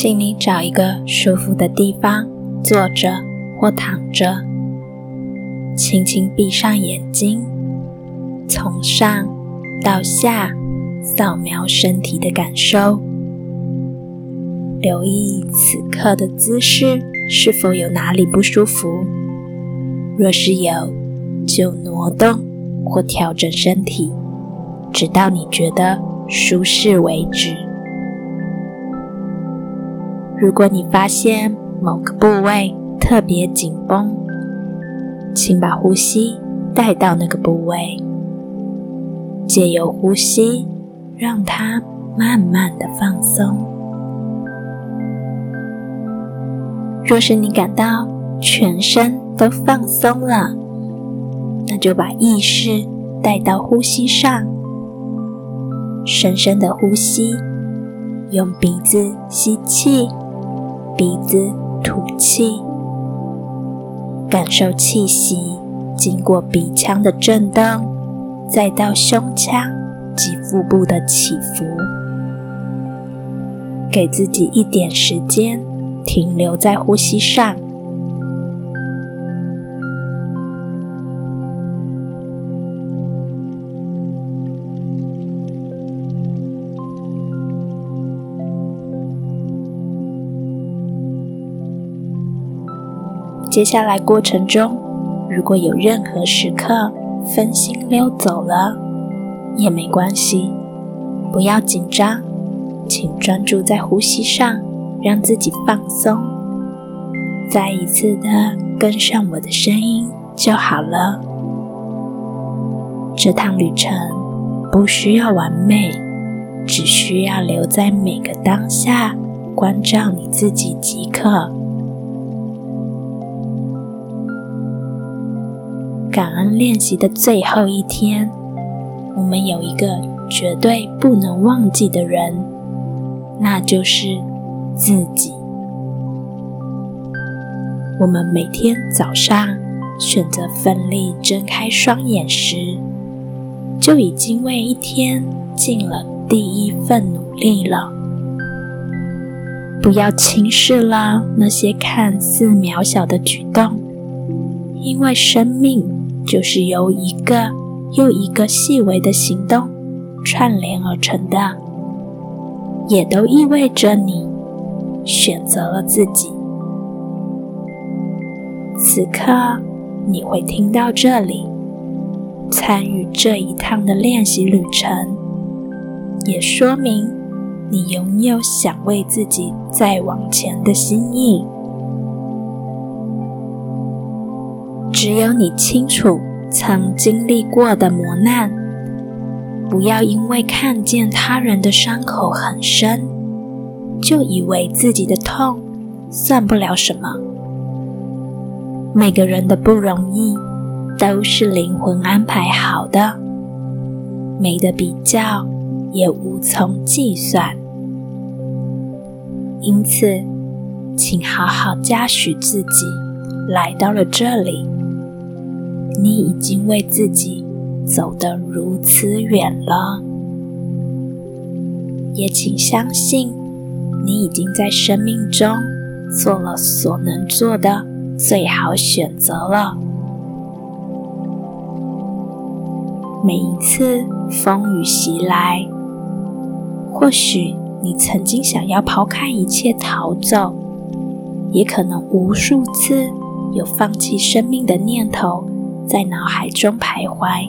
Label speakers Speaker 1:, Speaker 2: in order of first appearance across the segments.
Speaker 1: 请你找一个舒服的地方坐着或躺着，轻轻闭上眼睛，从上到下扫描身体的感受，留意此刻的姿势是否有哪里不舒服。若是有，就挪动或调整身体，直到你觉得舒适为止。如果你发现某个部位特别紧绷，请把呼吸带到那个部位，借由呼吸让它慢慢的放松。若是你感到全身，都放松了，那就把意识带到呼吸上，深深的呼吸，用鼻子吸气，鼻子吐气，感受气息经过鼻腔的震荡，再到胸腔及腹部的起伏，给自己一点时间停留在呼吸上。接下来过程中，如果有任何时刻分心溜走了，也没关系，不要紧张，请专注在呼吸上，让自己放松，再一次的跟上我的声音就好了。这趟旅程不需要完美，只需要留在每个当下，关照你自己即可。感恩练习的最后一天，我们有一个绝对不能忘记的人，那就是自己。我们每天早上选择奋力睁开双眼时，就已经为一天尽了第一份努力了。不要轻视了那些看似渺小的举动，因为生命。就是由一个又一个细微的行动串联而成的，也都意味着你选择了自己。此刻你会听到这里，参与这一趟的练习旅程，也说明你拥有想为自己再往前的心意。只有你清楚曾经历过的磨难，不要因为看见他人的伤口很深，就以为自己的痛算不了什么。每个人的不容易都是灵魂安排好的，没得比较，也无从计算。因此，请好好嘉许自己来到了这里。你已经为自己走得如此远了，也请相信，你已经在生命中做了所能做的最好选择了。每一次风雨袭来，或许你曾经想要抛开一切逃走，也可能无数次有放弃生命的念头。在脑海中徘徊，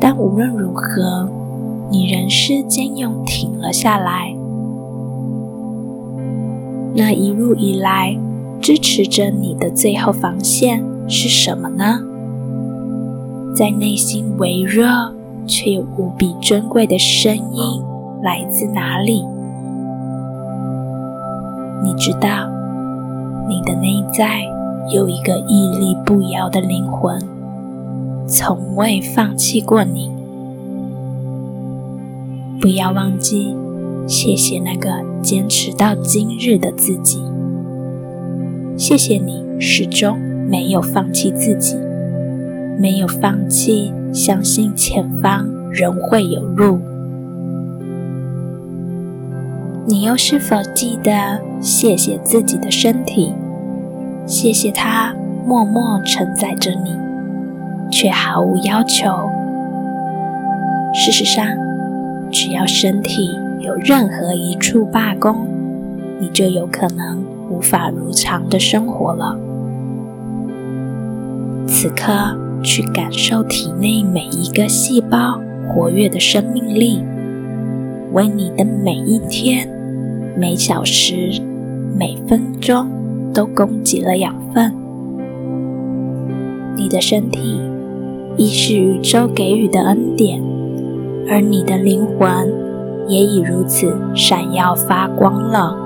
Speaker 1: 但无论如何，你仍是坚勇挺了下来。那一路以来支持着你的最后防线是什么呢？在内心微弱却又无比珍贵的声音来自哪里？你知道，你的内在。有一个屹立不摇的灵魂，从未放弃过你。不要忘记，谢谢那个坚持到今日的自己。谢谢你始终没有放弃自己，没有放弃相信前方仍会有路。你又是否记得谢谢自己的身体？谢谢它默默承载着你，却毫无要求。事实上，只要身体有任何一处罢工，你就有可能无法如常的生活了。此刻，去感受体内每一个细胞活跃的生命力，为你的每一天、每小时、每分钟都供给了养分。你的身体亦是宇宙给予的恩典，而你的灵魂也已如此闪耀发光了。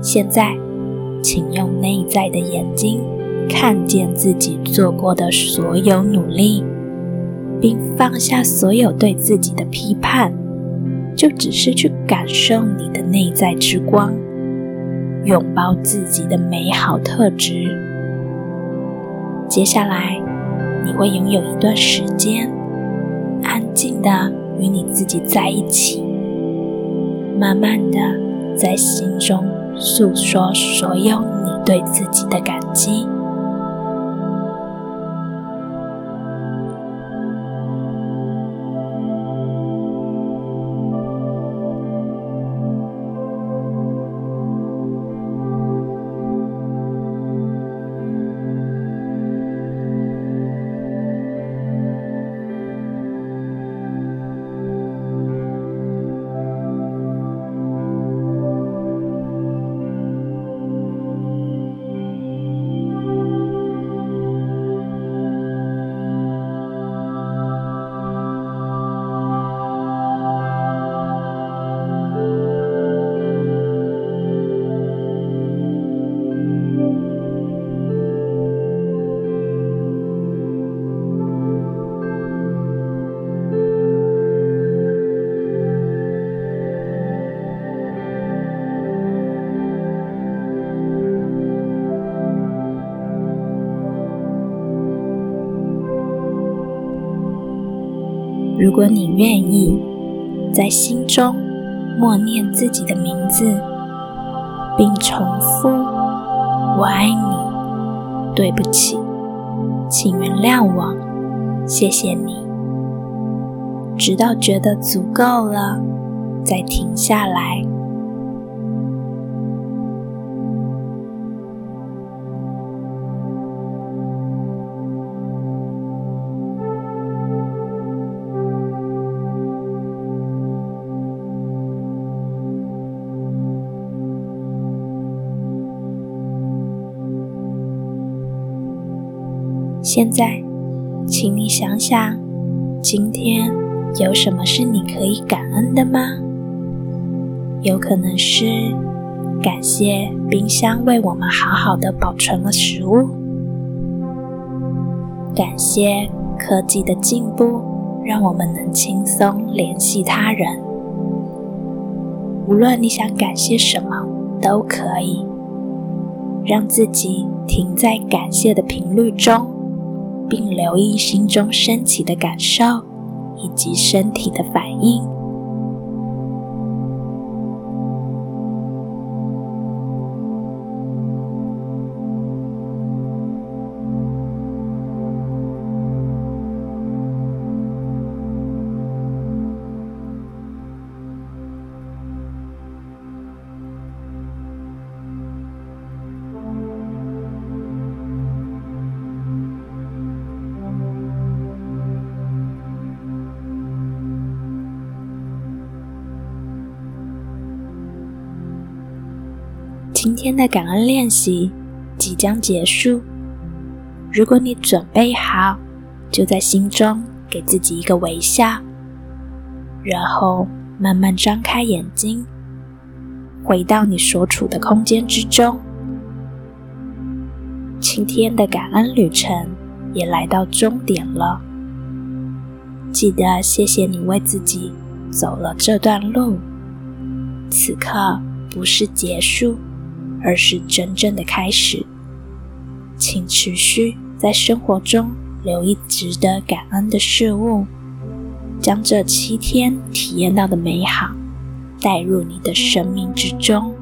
Speaker 1: 现在。请用内在的眼睛看见自己做过的所有努力，并放下所有对自己的批判，就只是去感受你的内在之光，拥抱自己的美好特质。接下来，你会拥有一段时间，安静的与你自己在一起，慢慢的在心中。诉说所有你对自己的感激。如果你愿意，在心中默念自己的名字，并重复“我爱你”，对不起，请原谅我，谢谢你，直到觉得足够了，再停下来。现在，请你想想，今天有什么是你可以感恩的吗？有可能是感谢冰箱为我们好好的保存了食物，感谢科技的进步让我们能轻松联系他人。无论你想感谢什么，都可以让自己停在感谢的频率中。并留意心中升起的感受，以及身体的反应。今天的感恩练习即将结束。如果你准备好，就在心中给自己一个微笑，然后慢慢张开眼睛，回到你所处的空间之中。今天的感恩旅程也来到终点了。记得谢谢你为自己走了这段路。此刻不是结束。而是真正的开始，请持续在生活中留意值得感恩的事物，将这七天体验到的美好带入你的生命之中。